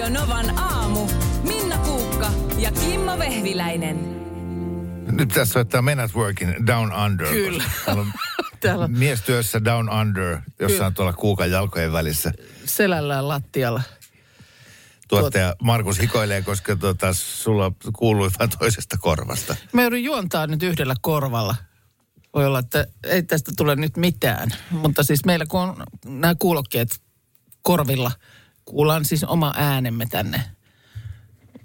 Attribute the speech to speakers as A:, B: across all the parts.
A: Radio Novan aamu. Minna Kuukka ja Kimmo Vehviläinen.
B: Nyt tässä soittaa Men at Workin Down Under.
C: Kyllä.
B: Täällä on
C: Täällä on
B: mies työssä Down Under, jossa
C: Kyllä.
B: on tuolla kuukan jalkojen välissä.
C: selällään lattialla.
B: Tuottaja Markus hikoilee, koska tota, sulla kuului vain toisesta korvasta.
C: Mä joudun juontaa nyt yhdellä korvalla. Voi olla, että ei tästä tule nyt mitään. Mutta siis meillä kun on nämä kuulokkeet korvilla, kuullaan siis oma äänemme tänne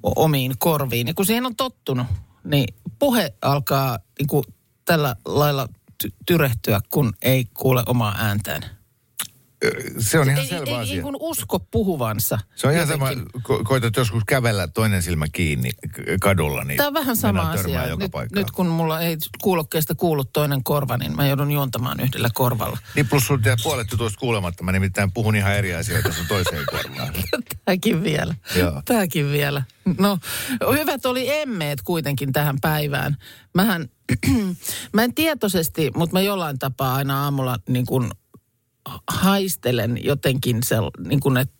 C: omiin korviin. Ja kun siihen on tottunut, niin puhe alkaa niin kuin tällä lailla ty- tyrehtyä, kun ei kuule omaa ääntään.
B: Se on ihan
C: Ei,
B: selvä
C: ei,
B: asia.
C: ei kun usko puhuvansa.
B: Se on ihan sama, ko- koetat joskus kävellä toinen silmä kiinni kadulla, niin
C: Tämä on vähän sama asia.
B: joka
C: Nyt,
B: paikkaan.
C: nyt kun mulla ei kuulokkeesta kuulu toinen korva, niin mä joudun juontamaan yhdellä korvalla.
B: Niin plus sulla jää puolet jutuista kuulematta. Mä nimittäin puhun ihan eri asioita sun toiseen korvaan.
C: Tämäkin vielä.
B: Joo.
C: Tämäkin vielä. No, hyvät oli emmeet kuitenkin tähän päivään. Mähän, mä en tietoisesti, mutta mä jollain tapaa aina aamulla niin kuin haistelen jotenkin se, niin kuin, että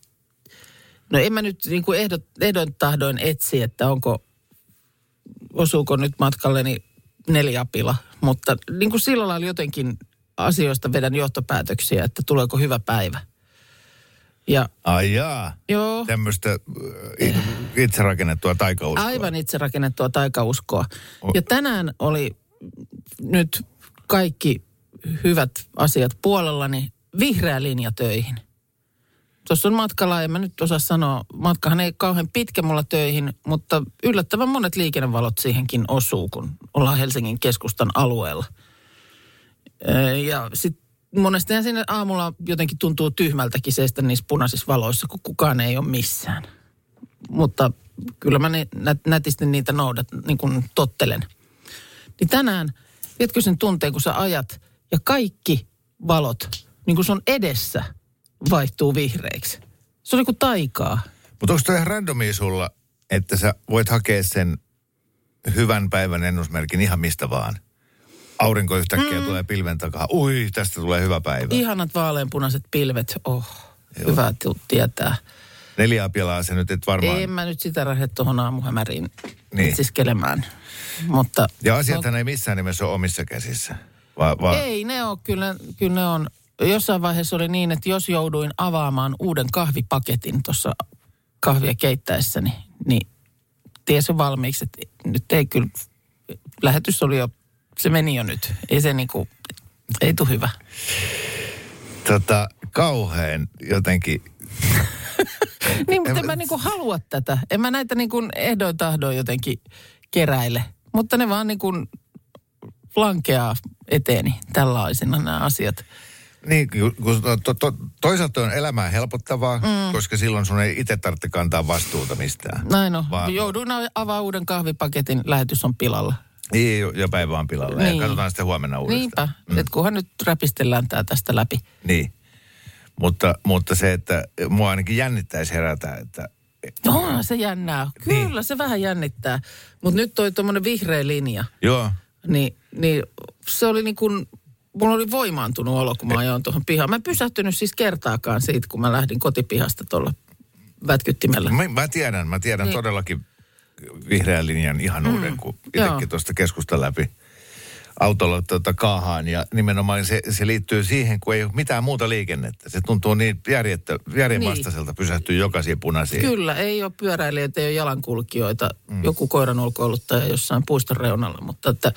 C: no en mä nyt niin kuin ehdot, ehdon tahdoin etsi, että onko, osuuko nyt matkalleni neljäpila, mutta niin kuin sillä lailla jotenkin asioista vedän johtopäätöksiä, että tuleeko hyvä päivä. Ja
B: Ai jaa.
C: joo.
B: Tämmöistä äh, itse rakennettua taikauskoa.
C: Aivan itse rakennettua taikauskoa. Ja tänään oli nyt kaikki hyvät asiat puolellani vihreä linja töihin. Tuossa on matkalla, en mä nyt osaa sanoa, matkahan ei kauhean pitkä mulla töihin, mutta yllättävän monet liikennevalot siihenkin osuu, kun ollaan Helsingin keskustan alueella. Ja sitten monestihan sinne aamulla jotenkin tuntuu tyhmältäkin seistä niissä punaisissa valoissa, kun kukaan ei ole missään mutta kyllä mä nätisti niitä noudat, niin kuin tottelen. Niin tänään, tiedätkö sen tunteen, kun sä ajat ja kaikki valot, niin kuin sun edessä, vaihtuu vihreiksi. Se oli kuin taikaa.
B: Mutta onko toi ihan randomia sulla, että sä voit hakea sen hyvän päivän ennusmerkin ihan mistä vaan? Aurinko yhtäkkiä mm. tulee pilven takaa. Ui, tästä tulee hyvä päivä.
C: Ihanat vaaleanpunaiset pilvet, oh, hyvä tu- tietää.
B: Neljä apilaa se nyt et varmaan.
C: En mä nyt sitä lähde tuohon aamuhämäriin
B: Niin.
C: niin. itsiskelemään. Mutta
B: Ja asiathan ei missään nimessä ole omissa käsissä. Va, va,
C: Ei, ne on kyllä, kyllä ne on. Jossain vaiheessa oli niin, että jos jouduin avaamaan uuden kahvipaketin tuossa kahvia keittäessäni, niin tiesi jo valmiiksi, että nyt ei kyllä, lähetys oli jo, se meni jo nyt. Ei se niinku, ei tule hyvä.
B: Tota, kauheen jotenkin.
C: Niin, mutta
B: En-
C: en mä niinku halua tätä. En mä näitä niinku ehdoin tahdoin jotenkin keräile. Mutta ne vaan niinku lankeaa eteeni tällaisina nämä asiat.
B: Niin, kun to, to, to, toisaalta on elämää helpottavaa, mm. koska silloin sun ei itse tarvitse kantaa vastuuta mistään.
C: Näin on.
B: Vaan-
C: Jouduin avaa uuden kahvipaketin, lähetys on pilalla.
B: Niin, jo päivä on pilalla. Niin.
C: Niin.
B: Ja katsotaan sitten huomenna uudestaan.
C: Niinpä, mm. että kunhan nyt räpistellään tämä tästä läpi.
B: Niin. Mutta, mutta se, että mua ainakin jännittäisi herätä, että
C: On se jännää.
B: Niin.
C: Kyllä se vähän jännittää. Mutta nyt toi tuommoinen vihreä linja,
B: joo,
C: niin, niin se oli niin kuin, mulla oli voimaantunut olo, kun mä ajoin tuohon pihaan. Mä en pysähtynyt siis kertaakaan siitä, kun mä lähdin kotipihasta tuolla vätkyttimellä.
B: mä, mä tiedän, mä tiedän niin. Todellakin vihreän linjan ihanuuden, mm. kun itsekin tuosta keskusta läpi autolla tuota kaahaan. Ja nimenomaan se, se liittyy siihen, kun ei ole mitään muuta liikennettä. Se tuntuu niin järjettä, järjenvastaiselta niin. pysähtyä jokaisiin punaisiin.
C: Kyllä, ei ole pyöräilijöitä, ei ole jalankulkijoita. Mm. Joku koiran ulkoiluttaja jossain puiston reunalla, mutta että...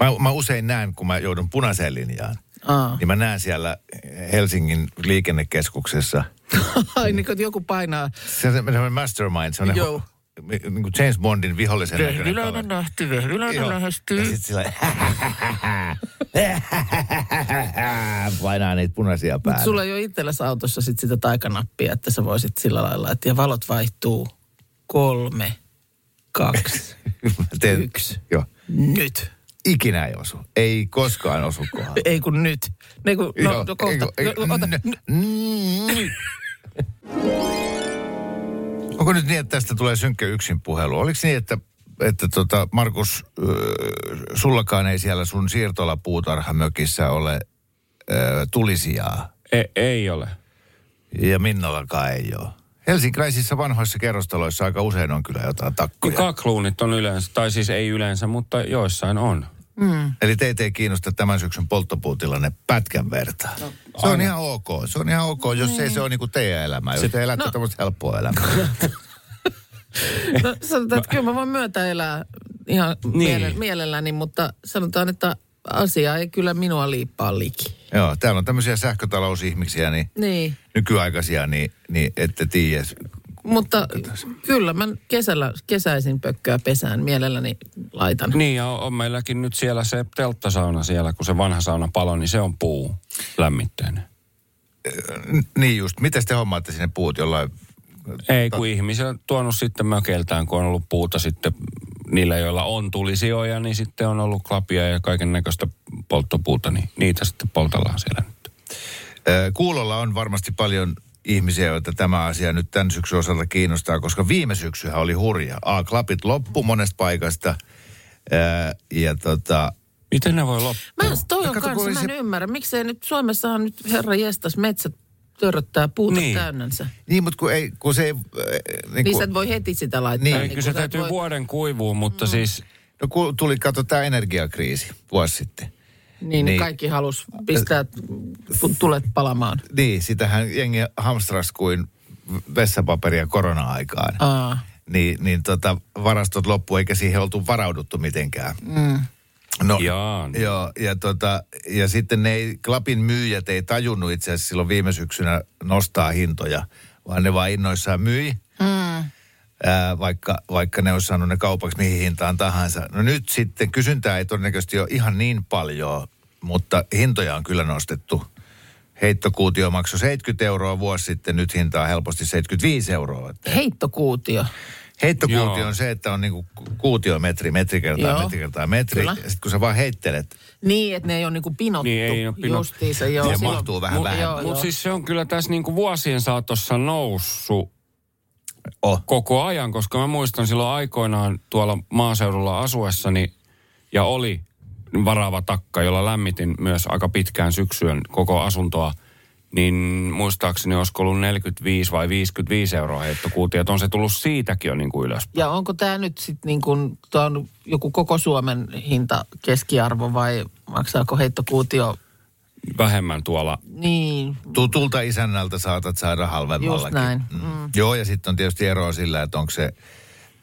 B: Mä, mä usein näen, kun mä joudun punaiseen linjaan,
C: Aa.
B: niin mä näen siellä Helsingin liikennekeskuksessa
C: Ai niin kuin joku painaa.
B: se on semmoinen mastermind, se on
C: Joo.
B: niin kuin James Bondin vihollisen näköinen
C: Vehviläinen nähty, vehviläinen lähestyy.
B: Ja sitten sillä painaa niitä punaisia
C: Mutta
B: päälle.
C: sulla ei ole itselläsi autossa sit sitä taikanappia, että sä voisit sillä lailla, että ja valot vaihtuu kolme, kaksi,
B: teen-
C: yksi.
B: Joo.
C: nyt.
B: Ikinä ei osu. Ei koskaan osu kohdalle.
C: Ei kun nyt. Ne kun, no,
B: Joo,
C: no kohta.
B: ei kun- ei-
C: No, ota.
B: n- n- Onko nyt niin, että tästä tulee synkkä yksin puhelu? Oliko niin, että, että tota, Markus, äh, sullakaan ei siellä sun siirtolapuutarhamökissä ole äh, tulisijaa?
D: Ei, ei ole.
B: Ja Minnollakaan ei ole. Helsinkiläisissä vanhoissa kerrostaloissa aika usein on kyllä jotain
D: Niin
B: takkuja.
D: kakluunit on yleensä, tai siis ei yleensä, mutta joissain on.
B: Eli teitä ei kiinnosta tämän syksyn polttopuutilanne pätkän vertaa. se on
D: No, aina.
B: ihan ok. Se on ihan ok, jos ei se ole niinku teidän elämää. Jos te elätte
C: No.
B: tämmöistä helppoa elämää.
C: No, sanotaan, että kyllä mä voin myötä elää ihan
D: Niin.
C: niin. mielelläni, mutta sanotaan, että asia ei kyllä minua liippaa liki.
B: Joo, täällä on tämmöisiä sähkötalousihmisiä, niin
C: Niin,
B: nykyaikaisia, niin, niin ette tiedä.
C: mutta kyllä mä kesällä, kesäisin pökköä pesään mielelläni laitan.
D: Niin, ja on meilläkin nyt siellä se telttasauna siellä, kun se vanha sauna palo, niin se on puu lämmitteinen.
B: Niin just, miten te hommaatte sinne puut jollain?
D: Ei, kun ihmiset on tuonut sitten mökeiltään, kun on ollut puuta sitten niillä, joilla on tulisijoja, niin sitten on ollut klapia ja kaiken näköistä polttopuuta, niin niitä sitten poltellaan siellä nyt.
B: Kuulolla on varmasti paljon ihmisiä, joita tämä asia nyt tämän syksyn osalta kiinnostaa, koska viime syksyhän oli hurja. A-klapit loppu monesta paikasta. Ja tota,
D: Miten ne voi loppua?
C: Mä, toi on kanssa, mä
B: se-
C: en ymmärrä. Miksei nyt Suomessahan nyt herra jestas metsät törröttää puuta
D: Niin.
C: niin. täynnänsä.
B: niin, mutta kun ei, kun se ei... äh, Niin
C: Niin
B: kun,
C: sä et voi heti sitä laittaa.
B: Niin.
C: Niin
D: kyllä
C: kun
D: se
C: et
D: täytyy
C: voi-
D: vuoden kuivuun, mutta mm. siis
B: no kun tuli, kato, tämä energiakriisi vuosi sitten.
C: Niin,
B: Niin.
C: niin. kaikki halus pistää tulet palamaan.
B: Niin, sitähän jengi hamstras kuin vessapaperia korona-aikaan.
C: Aa.
B: Niin, niin tota, varastot loppu, eikä siihen oltu varauduttu mitenkään. Mm. No,
D: Jaa.
B: Joo, ja, tota, ja sitten ne ei, klapin myyjät ei tajunnut itse asiassa silloin viime syksynä nostaa hintoja, vaan ne vaan innoissaan myi. Mm. Ää, vaikka, vaikka ne olisi saanut ne kaupaksi mihin hintaan tahansa. No nyt sitten kysyntää ei todennäköisesti ole ihan niin paljon, mutta hintoja on kyllä nostettu. Heittokuutio maksoi 70 euroa vuosi sitten, nyt hinta on helposti 75 euroa. Että
C: Heittokuutio.
B: Heittokuutio
D: Joo.
B: on se, että on niinku kuutiometri, metri kertaa
C: Joo.
B: metri kertaa metri.
C: Kyllä.
B: Ja sitten kun sä vaan heittelet,
C: Niin, että ne ei ole niinku pinottu.
D: Niin, ei oo pinottu.
C: Justiinsa, joo.
B: Siihen
C: silloin-
B: mahtuu vähän vähemmän.
C: Joo,
D: Mutta
C: joo.
D: siis se on kyllä tässä niinku vuosien saatossa noussut
B: oh,
D: koko ajan, koska mä muistan silloin aikoinaan tuolla maaseudulla asuessani ja oli varaava takka, jolla lämmitin myös aika pitkään syksyön koko asuntoa, niin muistaakseni olisiko ollut 45 vai 55 euroa heittokuutia, että on se tullut siitäkin jo niin kuin ylös.
C: Ja onko tämä nyt sitten niin kuin, tää on joku koko Suomen hinta keskiarvo vai maksaako heittokuutio?
D: Vähemmän tuolla,
C: Niin,
B: tutulta isännältä saatat saada halvemmallakin.
C: Just näin.
B: Mm. Joo, ja sitten on tietysti eroa sillä, että onko se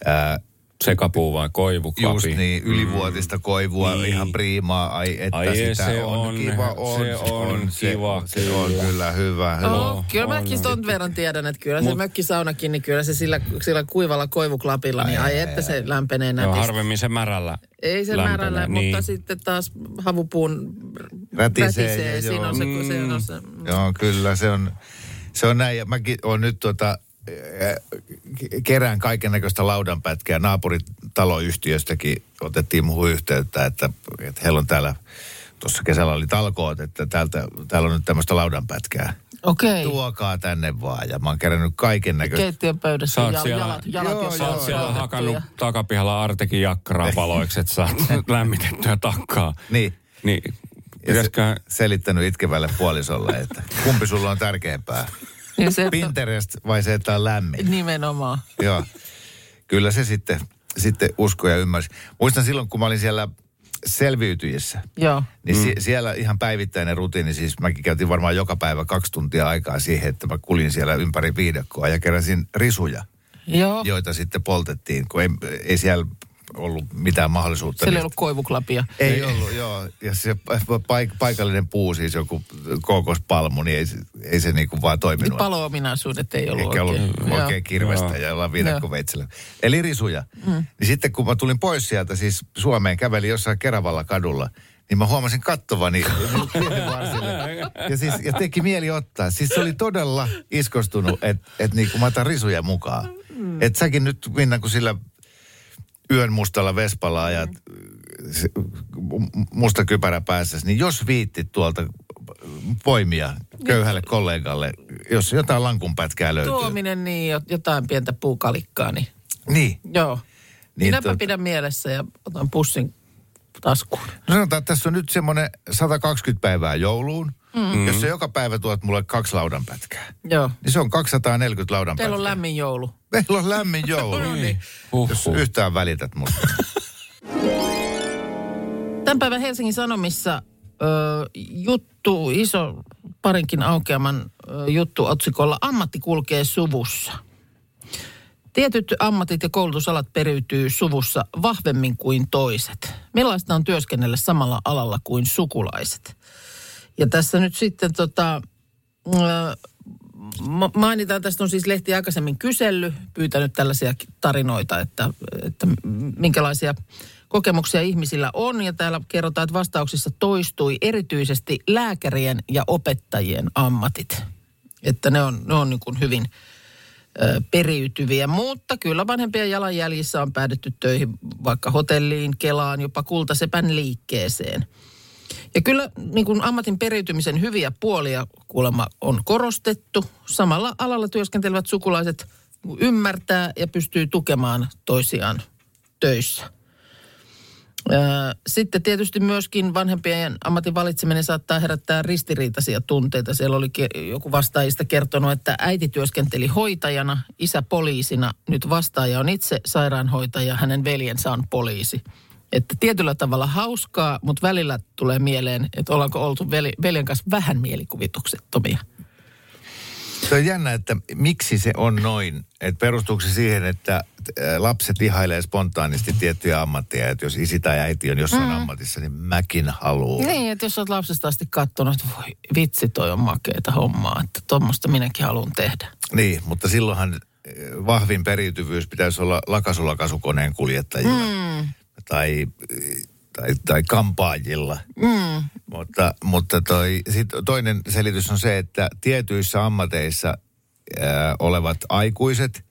B: ää,
D: sekapuu vai koivu,
B: just niin ylivuotista koivua,
D: Niin.
B: ihan priimaa. Ai, että
D: Ai
B: sitä
D: se
B: on,
D: on,
B: kiva. On,
D: se on kiva,
B: Se, se on
D: kyllä.
B: hyvä. hyvä.
C: Oh, kyllä
D: on.
C: mäkin ton verran tiedän, että kyllä se
D: Mut-
C: mökkisaunakin, niin kyllä se sillä, sillä kuivalla koivuklapilla, niin ai että se lämpenee
D: Joo,
C: nätisti.
D: harvemmin se märällä.
C: Ei se
D: lämpenee,
C: määrällä,
D: niin.
C: mutta sitten taas havupuun
B: Rätisee,
C: rätisee. Siinä
B: joo.
C: on se, kun se
D: Mm.
C: on se.
B: Joo, kyllä se on, se on näin. Ja mäkin olen nyt tota, eh, kerään kaiken näköistä laudanpätkää. Naapuritaloyhtiöstäkin otettiin muuhun yhteyttä, että, että heillä on täällä, tuossa kesällä oli talkoot, että täältä, täällä on nyt tämmöistä laudanpätkää.
C: Okei.
B: Tuokaa tänne vaan. Ja mä oon kerännyt kaiken näköistä.
C: Keittiön pöydässä
D: Sä oot
C: jal,
D: siellä-
C: jalat, jalat
B: Joo,
C: jo
B: joo,
D: siellä hakannut
C: ja-
D: takapihalla Artekin jakkaraa paloiksi, että saat lämmitettyä takkaa.
B: Niin.
D: Niin,
B: se,
D: pitäisikö...
B: selittänyt itkevälle puolisolle, että kumpi sulla on tärkeämpää.
C: Niin se, että,
B: Pinterest vai se, että on lämmin?
C: nimenomaan.
B: Joo. Kyllä se sitten, sitten usko ja ymmärsi. Muistan silloin, kun mä olin siellä selviytyjissä,
C: Joo.
B: niin mm. siellä ihan päivittäinen rutiini, siis mäkin käytin varmaan joka päivä kaksi tuntia aikaa siihen, että mä kulin siellä ympäri viidakkoa ja keräsin risuja,
C: Joo.
B: joita sitten poltettiin, kun ei, ei siellä ollut mitään mahdollisuutta.
C: Siellä ei
B: niistä-
C: ollut koivuklapia.
B: ei ollut, joo. Ja se paik- paikallinen puu, siis joku kookospalmu, niin ei, se- ei se niinku vaan
C: Niin
B: toiminut.
C: palo-ominaisuudet ei ollut
B: Eikä
C: oikein.
B: ollut
C: Joo.
B: oikein kirvestä
D: Joo.
B: ja jollain viidakkoveitsellä. Eli risuja. Mm. Niin sitten kun mä tulin pois sieltä, siis Suomeen kävelin jossain Keravalla kadulla, niin mä huomasin kattovani. Ja, siis, ja teki mieli ottaa. Siis se oli todella iskostunut, että et niin mä otan risuja mukaan. Mm. Että säkin nyt, Minna, kun sillä yön mustalla Vespalla ajat se- musta kypärä päässä, niin jos viittit tuolta poimia köyhälle kollegalle, jos jotain lankunpätkää löytyy.
C: Tuominen niin, jo- jotain pientä puukalikkaa, niin
B: Niin.
C: joo.
B: Niin
C: Minäpä
B: tot-
C: pidän mielessä ja otan pussin taskuun.
B: No sanotaan, että tässä on nyt semmoinen 120 päivää jouluun. Mm. Jos sä joka päivä tuot mulle kaksi laudanpätkää,
C: Joo.
B: niin se on 240 laudanpätkää.
C: Teillä on lämmin joulu.
B: Meillä on lämmin joulu.
D: Niin.
B: Jos
D: Huhhuh.
B: yhtään välität musta.
C: Tämän päivän Helsingin Sanomissa ö, juttu, iso parinkin aukeaman ö, juttu otsikolla Ammatti kulkee suvussa. Tietyt ammatit ja koulutusalat periytyy suvussa vahvemmin kuin toiset. Millaista on työskennellä samalla alalla kuin sukulaiset? Ja tässä nyt sitten tota, mainitaan, tästä on siis lehti aikaisemmin kysellyt, pyytänyt tällaisia tarinoita, että, että minkälaisia kokemuksia ihmisillä on. Ja täällä kerrotaan, että vastauksissa toistui erityisesti lääkärien ja opettajien ammatit. Että ne on, ne on niin kuin hyvin periytyviä, mutta kyllä vanhempien jalanjäljissä on päädytty töihin vaikka hotelliin, kelaan, jopa kultasepän liikkeeseen. Ja kyllä niin kuin ammatin periytymisen hyviä puolia kuulemma on korostettu. Samalla alalla työskentelevät sukulaiset ymmärtää ja pystyy tukemaan toisiaan töissä. Sitten tietysti myöskin vanhempien ammatin valitseminen saattaa herättää ristiriitaisia tunteita. Siellä oli joku vastaajista kertonut, että äiti työskenteli hoitajana, isä poliisina. Nyt vastaaja on itse sairaanhoitaja, hänen veljensä on poliisi. Että tietyllä tavalla hauskaa, mutta välillä tulee mieleen, että ollaanko oltu veli, veljen kanssa vähän mielikuvituksettomia.
B: Se on jännä, että miksi se on noin. Että perustuuko se siihen, että äh, lapset ihailee spontaanisti tiettyjä ammatteja. Että jos isi tai äiti on jossain mm. ammatissa, niin mäkin haluan.
C: Niin, että jos olet lapsesta asti katsonut, että voi vitsi, toi on makeeta hommaa, että tuommoista minäkin haluan tehdä.
B: Niin, mutta silloinhan äh, vahvin periytyvyys pitäisi olla lakasulakasukoneen kuljettajilla. Mm. Tai, tai, tai kampaajilla.
C: Mm.
B: Mutta, mutta toi, sit toinen selitys on se, että tietyissä ammateissa ää, olevat aikuiset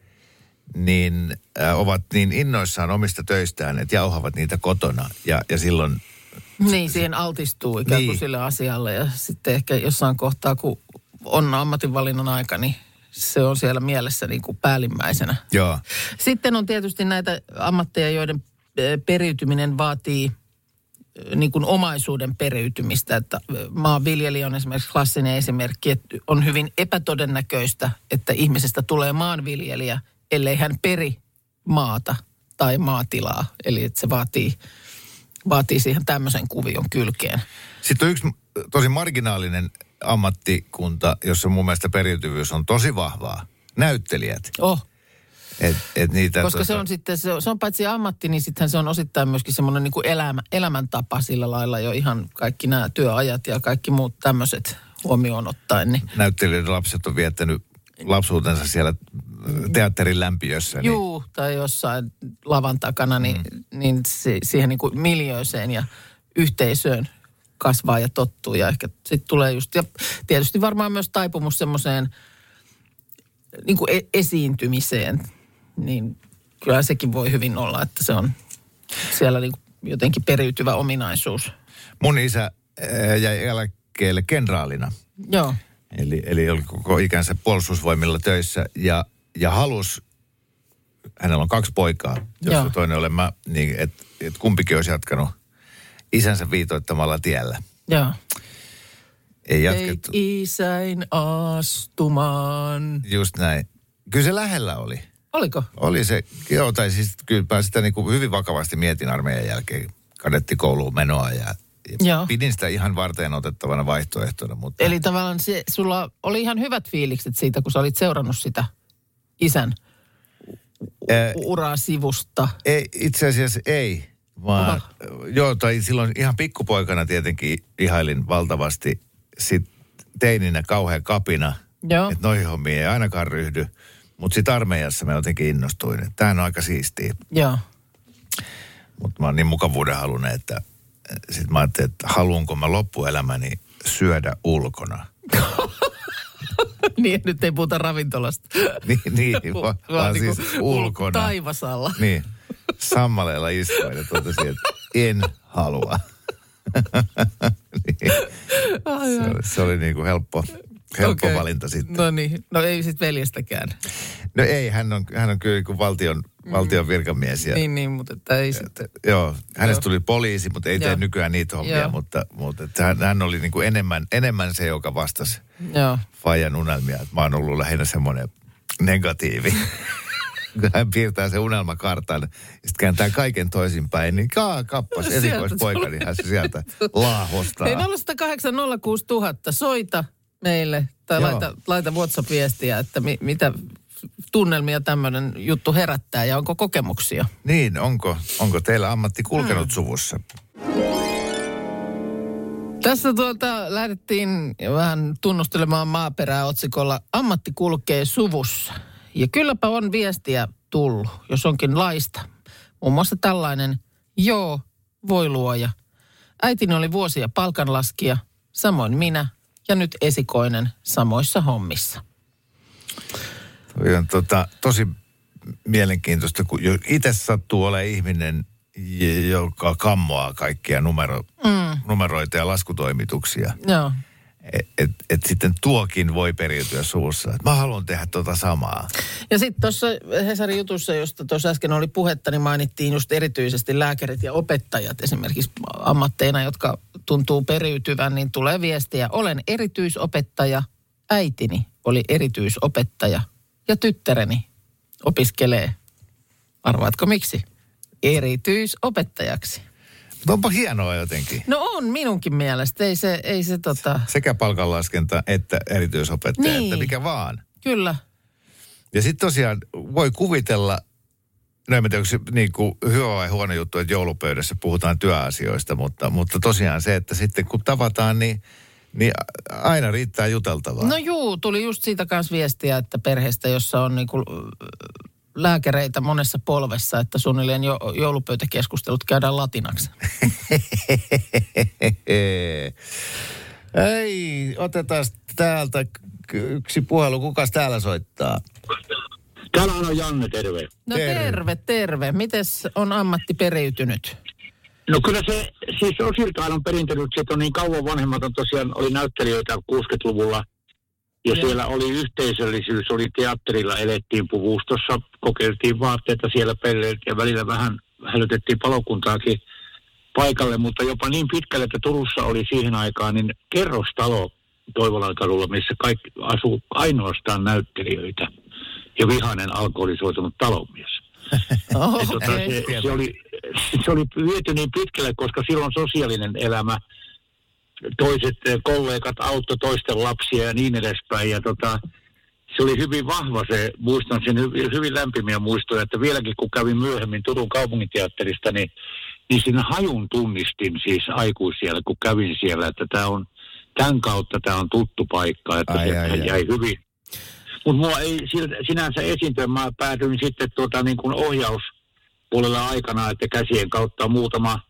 B: niin ää, ovat niin innoissaan omista töistään, että jauhavat niitä kotona. Ja, ja silloin,
C: Niin, siihen altistuu ikään kuin
B: Niin.
C: sille asialle ja sitten ehkä jossain kohtaa, kun on ammatinvalinnan aika, niin se on siellä mielessä niin kuin päällimmäisenä.
B: joo,
C: Sitten on tietysti näitä ammatteja, joiden periytyminen vaatii niin kuin omaisuuden periytymistä. Että maanviljelijä on esimerkiksi klassinen esimerkki, että on hyvin epätodennäköistä, että ihmisestä tulee maanviljelijä, ellei hän peri maata tai maatilaa. Eli että se vaatii, vaatii siihen tämmöisen kuvion kylkeen.
B: Sitten on yksi tosi marginaalinen ammattikunta, jossa mun mielestä periytyvyys on tosi vahvaa. Näyttelijät.
C: Oh,
B: Et, et niitä,
C: koska se on sitten, se on, se on paitsi ammatti, niin sittenhän se on osittain myöskin semmoinen niin kuin elämä, elämäntapa sillä lailla jo ihan kaikki nämä työajat ja kaikki muut tämmöiset huomioon ottaen. Niin.
B: näyttelijöiden lapset on viettänyt lapsuutensa siellä teatterin lämpiössä. Niin
C: Juu, tai jossain lavan takana, niin, mm. niin se, siihen niin kuin miljööseen ja yhteisöön kasvaa ja tottuu. Ja ehkä sitten tulee just, ja tietysti varmaan myös taipumus semmoiseen niin kuin e- esiintymiseen. Niin kyllä sekin voi hyvin olla, että se on siellä niin jotenkin periytyvä ominaisuus.
B: Mun isä ää, jäi eläkkeelle kenraalina.
C: Joo,
B: Eli, eli oli koko ikänsä puolustusvoimilla töissä ja, ja halus, hänellä on kaksi poikaa, josta
C: Joo.
B: toinen olen mä, niin että et kumpikin olisi jatkanut isänsä viitoittamalla tiellä.
C: joo.
B: Ei
C: Ei
B: jatkettu.
C: isäin astumaan.
B: Just näin. Kyllä se lähellä oli.
C: Oliko?
B: Oli se, joo, tai siis kyllä mä sitä niin kuin hyvin vakavasti mietin armeijan jälkeen kadettikouluun menoa ja,
C: Joo.
B: pidin sitä ihan varteen otettavana vaihtoehtona, mutta
C: Eli tavallaan se, sulla oli ihan hyvät fiilikset siitä, kun sä olit seurannut sitä isän u- uraa sivusta.
B: ei, itse asiassa ei, vaan
C: Aha.
B: joo, tai silloin ihan pikkupoikana tietenkin ihailin valtavasti, sit teininä kauhean kapina, että noihin hommiin ei ainakaan ryhdy, mutta sitten armeijassa mä jotenkin innostuin, että tämähän on aika siistiä.
C: Joo.
B: Mutta mä oon niin mukavuuden halunnut, että sitten mä ajattelin, että haluanko mä loppuelämäni syödä ulkona.
C: niin, nyt ei puhuta ravintolasta.
B: Niin, niin vaan, vaan
C: niinku
B: siis
C: ul-
B: ulkona.
C: Taivasalla.
B: Niin, sammaleella istuin ja totesin, että en halua. niin, se, se oli niin kuin helppo, helppo
C: Okei.
B: valinta sitten.
C: No niin, no ei sitten veljestäkään.
B: No ei, hän on, hän on kyllä niin kuin valtion valtion virkamies. Ja,
C: Niin, niin, mutta että ei sitten.
B: Joo, hänestä
C: Joo.
B: tuli poliisi, mutta ei tee
C: Joo.
B: nykyään niitä hommia,
C: Joo.
B: mutta, mutta että hän, hän oli niin kuin enemmän, enemmän se, joka vastasi
C: Joo.
B: Fajan unelmia. Mä oon ollut lähinnä semmoinen negatiivi. Kun hän piirtää sen unelmakartan ja sitten kääntää kaiken toisinpäin, niin kaa, kappas
C: tulee.
B: niin hän se sieltä laahostaa.
C: Hei 0108 06000, soita meille tai
B: Joo.
C: laita, laita WhatsApp-viestiä, että mi, mitä tunnelmia tämmöinen juttu herättää ja onko kokemuksia.
B: Niin, onko, onko teillä ammatti kulkenut suvussa?
C: Tässä tuota lähdettiin vähän tunnustelemaan maaperää otsikolla Ammatti kulkee suvussa. Ja kylläpä on viestiä tullut, jos onkin laista. Muun muassa tällainen, joo, voi luoja. Äitini oli vuosia palkanlaskija, samoin minä, ja nyt esikoinen samoissa hommissa.
B: On tota, tosi mielenkiintoista, kun itse sattuu olemaan ihminen, joka kammoaa kaikkia numero, mm. numeroita ja laskutoimituksia.
C: Joo.
B: Et, et, et sitten tuokin voi periytyä suussa. Et mä haluan tehdä tota samaa.
C: Ja sitten tuossa Hesarin jutussa, josta tuossa äsken oli puhetta, niin mainittiin just erityisesti lääkärit ja opettajat esimerkiksi ammatteina, jotka tuntuu periytyvän, niin tulee viestiä. Olen erityisopettaja, äitini oli erityisopettaja ja tyttäreni opiskelee. Arvaatko miksi? Erityisopettajaksi.
B: Mutta onpa hienoa jotenkin.
C: No on minunkin mielestä, ei se, ei se tota,
B: Sekä palkanlaskenta että erityisopettaja,
C: Niin.
B: että mikä vaan.
C: kyllä.
B: Ja sitten tosiaan voi kuvitella, no en tiedä, onko se niin kuin hyvä vai huono juttu, että joulupöydässä puhutaan työasioista, mutta, mutta tosiaan se, että sitten kun tavataan, niin, niin aina riittää juteltavaa.
C: No juu, tuli just siitä kanssa viestiä, että perheestä, jossa on niinku lääkäreitä monessa polvessa, että suunnilleen jo, joulupöytäkeskustelut käydään latinaksi.
B: Ei, otetaan täältä yksi puhelu. Kukas täällä soittaa?
E: Täällä on Janne, terve.
C: No
B: Terve.
C: terve, terve. Mites on ammatti periytynyt?
E: No kyllä se, siis osiltaan on perintynyt, se on niin kauan vanhemmat on tosiaan, oli näyttelijöitä 60-luvulla. Ja
C: Joo.
E: siellä oli yhteisöllisyys, oli teatterilla, elettiin puvustossa, kokeiltiin vaatteita siellä pelleiltiin ja välillä vähän hälytettiin palokuntaakin paikalle, mutta jopa niin pitkälle, että Turussa oli siihen aikaan niin kerrostalo Toivolan kadulla, missä kaikki asuu ainoastaan näyttelijöitä ja vihainen alkoholisoitunut talonmies.
C: Oh,
E: Et tota, se, se, oli, se oli viety niin pitkälle, koska silloin sosiaalinen elämä, toiset eh, kollegat auttoi toisten lapsia ja niin edespäin. Ja tota, se oli hyvin vahva se, muistan sen hyvin, hyvin lämpimiä muistoja, että vieläkin kun kävin myöhemmin Turun kaupunginteatterista, niin, niin siinä hajun tunnistin siis aikuisia, kun kävin siellä, että tämä on, tämän kautta tämä on tuttu paikka, että
B: Ai,
E: se
B: ai, ai.
E: jäi hyvin, mutta mua ei sinänsä esiintyä. Mä päädyin sitten tuota, niin kuin ohjauspuolella aikana, että käsien kautta muutama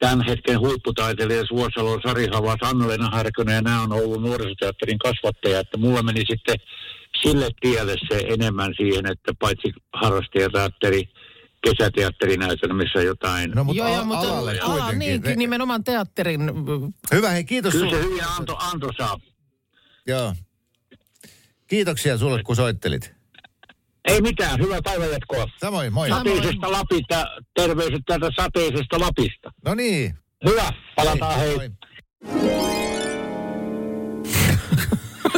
E: tämän hetken huipputaiteilija Suosalo, Sari Havas, Anna-Leena Härkönen ja nämä on ollut nuorisoteatterin kasvattaja, että mulla meni sitten sille tielle se enemmän siihen, että paitsi harrastajateatteri, kesäteatterinäytelmissä jotain.
B: No mutta
C: Joo, joo, mutta
B: alalle
C: ala,
B: kuitenkin.
C: niin, nimenomaan teatterin.
B: Hyvä, hei kiitos
E: Kyllä se hyvin anto, anto saa.
B: Joo. Kiitoksia sulle, kun soittelit.
E: Ei mitään, hyvää päivänjatkoa.
B: Samoin, moi.
C: Samoin.
E: Sateisesta Lapista, terveiset täältä sateisesta Lapista.
B: No niin.
E: Hyvä, palataan hei.
B: moi.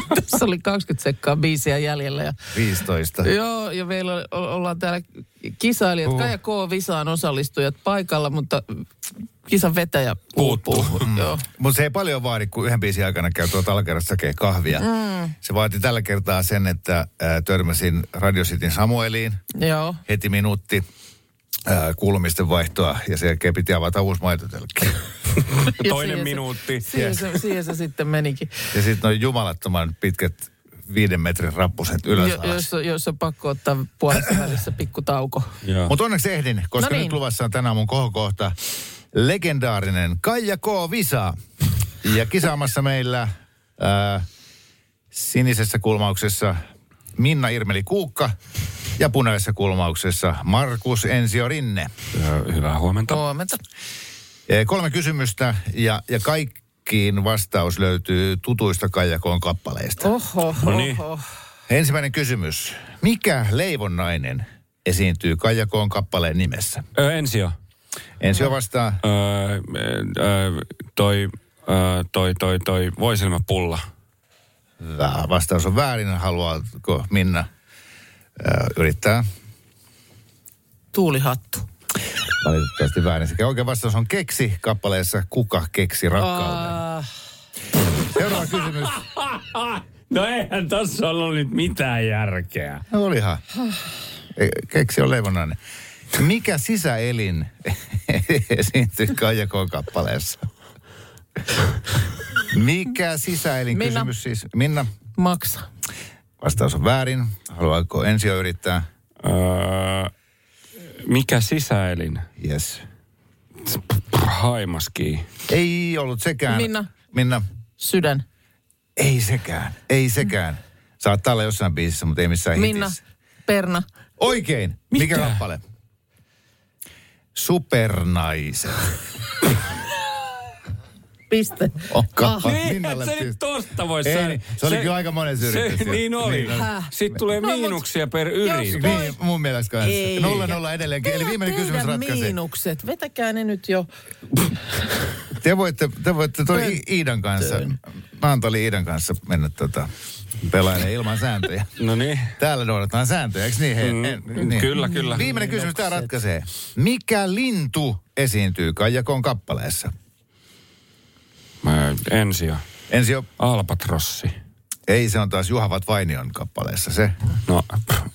C: Tässä oli 20 sekkaa biisiä jäljellä. Ja,
B: 15.
C: joo, ja meillä ollaan täällä kisailijat,
B: Uh.
C: Kaija K. Visaan osallistujat paikalla, mutta kisan vetäjä uupuu. Joo.
B: Mutta se ei paljon vaadi, kun yhden biisin aikana käy tuolta alakerrassa hakee kahvia. Mm. Se vaati tällä kertaa sen, että ää, törmäsin Radio Cityn Samueliin.
C: Joo.
B: Heti minuutti ää, kuulumisten vaihtoa ja sen jälkeen piti avata uusi maitotölkki.
D: Toinen
C: se-
D: minuutti.
C: Siihen, se, siihen se sitten menikin.
B: ja sitten noin jumalattoman pitkät viiden metrin rappuset ylös
C: Jo, jos, on- jos on pakko ottaa puolessa välissä pikku tauko.
B: Mutta onneksi ehdin, koska
C: No niin.
B: nyt luvassa on tänä aamun kohokohta legendaarinen Kaija K. Visa. Ja kisaamassa meillä ää, sinisessä kulmauksessa Minna Irmeli Kuukka ja punaisessa kulmauksessa Markus Ensio Rinne.
D: Ö, Hyvää huomenta.
C: Huomenta.
B: Ee, Kolme kysymystä ja, ja kaikkiin vastaus löytyy tutuista Kaija K:n kappaleista.
C: Oho,
D: No niin.
C: oho.
B: Ensimmäinen kysymys. Mikä leivonnainen esiintyy Kaija Koon kappaleen nimessä?
D: Ö, Ensio.
B: Ensio vastaa,
D: Öö, öö, toi, öö, toi, toi, toi, voisilmäpulla.
B: Hyvä. Vastaus on väärin. Haluaako Minna ö, yrittää?
C: Tuulihattu.
B: Valitettavasti väärin. Sekä oikea vastaus on keksi kappaleessa Kuka keksi rakkauden.
C: Ah,
B: Seuraava kysymys.
D: No eihän tossa ollut nyt mitään järkeä.
B: No olihan. Ei, Keksi on leivonnainen. Mikä sisäelin esiintyy Kaija kappaleessa? Mikä sisäelin
C: Minna.
B: kysymys siis? Minna,
C: maksa.
B: vastaus on väärin. Haluaako Ensio yrittää?
D: Öö, mikä sisäelin?
B: Yes.
D: Haimaski.
B: Ei ollut sekään.
C: Minna.
B: Minna.
C: Sydän.
B: Ei sekään. Ei sekään. Saattaa olla jossain biisissä, mutta ei missään
C: Minna.
B: hitissä.
C: Perna.
B: Oikein. Mikä kappale? Supernaiset.
C: Piste.
B: On kappale.
D: Eihän
B: Minnalle
D: se nyt tosta voi
B: Ei, niin. Se oli kyllä aika monen yritys
D: Se, niin oli.
B: Niin oli.
C: Häh?
D: Sitten tulee
C: No,
D: miinuksia per yritys.
C: Jos-
B: Niin, mun mielestä kanssa.
C: Ei.
B: Nolla nolla edelleenkin. Eli viimeinen kysymys ratkaisee.
C: miinukset. Vetäkää ne nyt jo.
B: Te voitte, te voitte toi Iidan kanssa, Naantali Iidan kanssa mennä tota, pelailemaan ilman sääntöjä.
D: No niin.
B: Täällä noudatetaan sääntöjä, eikö niin? Hei,
D: Mm,
B: en- niin.
D: kyllä, kyllä.
B: Viimeinen kysymys tämä ratkaisee. Mikä lintu esiintyy Kaijakon kappaleessa?
D: Mä ensio.
B: Ensi jo,
D: Albatrossi.
B: ei se on taas Juhavat Vainion kappaleessa se.
D: No,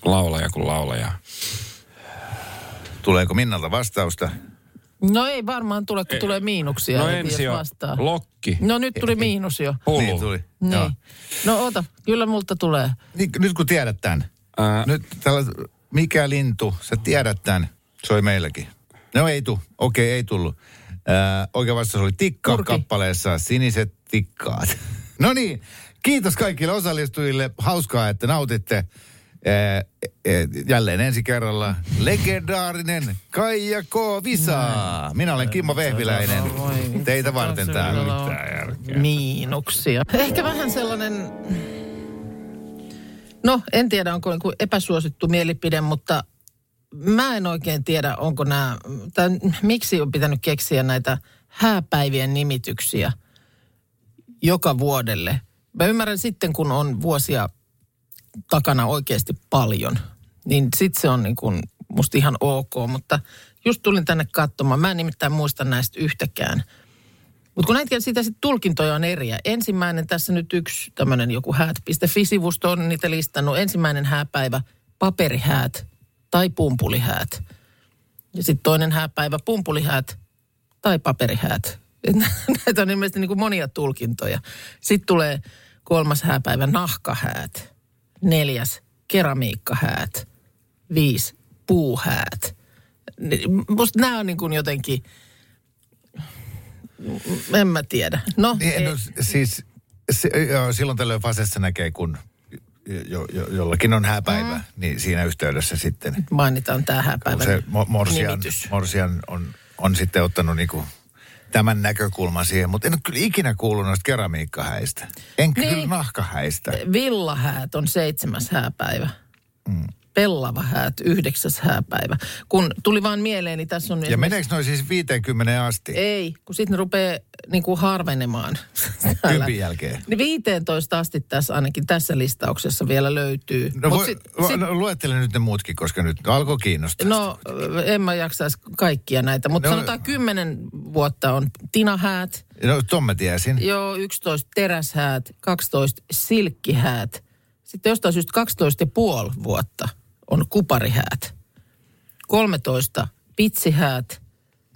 D: laulaja kuin laulaja.
B: Tuleeko Minnalta vastausta?
C: No ei varmaan tule, kun tulee miinuksia.
D: No ensio.
C: vastaa.
D: Lokki.
C: No nyt tuli miinus jo.
D: Pulu.
B: Niin tuli.
C: Niin.
B: Joo.
C: No ota, kyllä multa tulee.
B: Niin, nyt kun tiedät tämän.
D: Ää,
B: Nyt tällä, mikä lintu, sä tiedät tämän. Soi meilläkin. No ei tu. Okei, ei tullut. Ää, oikea vastaus oli tikka
C: Kurki.
B: kappaleessa siniset tikkaat. no niin, kiitos kaikille osallistujille. Hauskaa, että nautitte. Ää, ää, jälleen ensi kerralla legendaarinen Kaija K. Visa. Minä olen Kimmo Vehviläinen. Teitä varten täällä.
C: Miinuksia. Ehkä vähän sellainen, no en tiedä onko epäsuosittu mielipide, mutta mä en oikein tiedä onko nämä, tai miksi on pitänyt keksiä näitä hääpäivien nimityksiä joka vuodelle. Mä ymmärrän sitten, kun on vuosia takana oikeasti paljon, niin sitten se on niin kuin musta ihan ok, mutta just tulin tänne katsomaan. Mä en nimittäin muista näistä yhtäkään. Mutta kun näitä sitä sit tulkintoja on eriä. Ensimmäinen tässä nyt yksi tämmöinen joku häät.fi-sivusto on niitä listannut. Ensimmäinen hääpäivä, paperihäät tai pumpulihäät. Ja sitten toinen hääpäivä, pumpulihäät tai paperihäät. Näitä on ilmeisesti niin kuin monia tulkintoja. Sitten tulee kolmas hääpäivä, nahkahäät. Neljäs, keramiikkahäät. Viisi, puuhäät. Musta nämä on niin kuin jotenkin, en mä tiedä. No,
B: Niin, no, siis se, joo, silloin tällöin Fasessa näkee, kun jo, jo, jollakin on hääpäivä, mm. niin siinä yhteydessä sitten
C: mainitaan tämä hääpäivä.
B: se mo- morsian,
C: nimitys.
B: morsian on, on sitten ottanut niinku tämän näkökulman siihen, mutta en ole kyllä ikinä kuullut noista keramiikkahäistä. Enkä
C: Niin.
B: kyllä nahkahäistä.
C: Villahäät on seitsemäs hääpäivä. Mm. Pellava häät, yhdeksäs hääpäivä. Kun tuli vaan mieleen, niin tässä on...
B: Ja
C: esimerkiksi-
B: meneekö noin siis 50 asti?
C: Ei, kun sitten ne rupeaa niin kuin harvenemaan.
B: Kympin jälkeen.
C: Niin 15 asti tässä ainakin tässä listauksessa vielä löytyy.
B: No,
C: Mut
B: voi,
C: sit-
B: sit,
C: sit-
B: no luettele nyt ne muutkin, koska nyt alkoi kiinnostaa.
C: No, en mä jaksaisi kaikkia näitä, mutta
B: No-
C: no, sanotaan 10 vuotta on tinahäät,
B: no ton mä tiesin.
C: joo 11 teräshäät, 12 silkkihäät. Sitten jostain syystä 12 ja puoli vuotta on kuparihäät. 13 pitsihäät,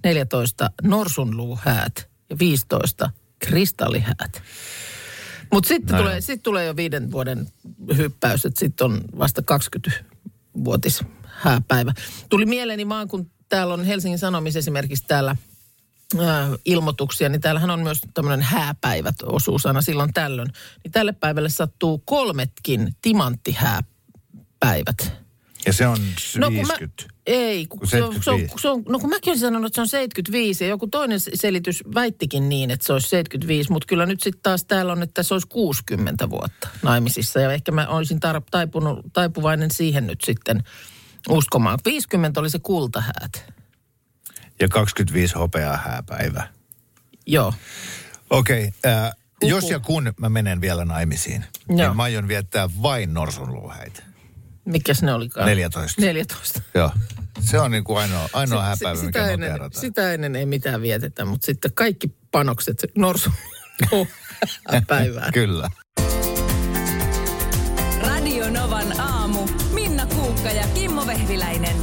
C: 14 norsunluuhäät ja 15 kristallihäät. Mutta sitten
B: No
C: tulee, sit tulee jo viiden vuoden hyppäys, että sitten on vasta 20-vuotis hääpäivä. Tuli mieleeni vaan, kun täällä on Helsingin Sanomis esimerkiksi täällä ää, ilmoituksia, niin täällähän on myös tämmöinen hääpäivät osuus aina silloin tällöin. Niin tälle päivälle sattuu kolmetkin timanttihääpäivät.
B: Ja se on
C: No kun mä,
B: 50.
C: ei, kun
B: Kun
C: se, on, se, on,
B: 75.
C: se on, no kun mäkin olisin sanonut, että se on 75 ja joku toinen selitys väittikin niin, että se olisi 75, mutta kyllä nyt sitten taas täällä on, että se olisi 60 vuotta naimisissa ja ehkä mä olisin tar- taipunut, taipuvainen siihen nyt sitten uskomaan. 50 oli se kultahäät.
B: Ja 25 hopeaa hääpäivä.
C: Joo.
B: Okei, okay, äh, jos ja kun mä menen vielä naimisiin,
C: Joo.
B: niin mä aion viettää vain norsunluuhäitä.
C: Mikäs ne olikaan?
B: 14.
C: 14.
B: Joo. Se on niin kuin ainoa, ainoa
C: Se-
B: hääpäivä,
C: sitä,
B: mikä me
C: ennen,
B: kerrotaan.
C: sitä ennen ei mitään vietetä, mutta sitten kaikki panokset se norsu päivään.
B: Kyllä.
A: Radio Novan aamu. Minna Kuukka ja Kimmo Vehviläinen.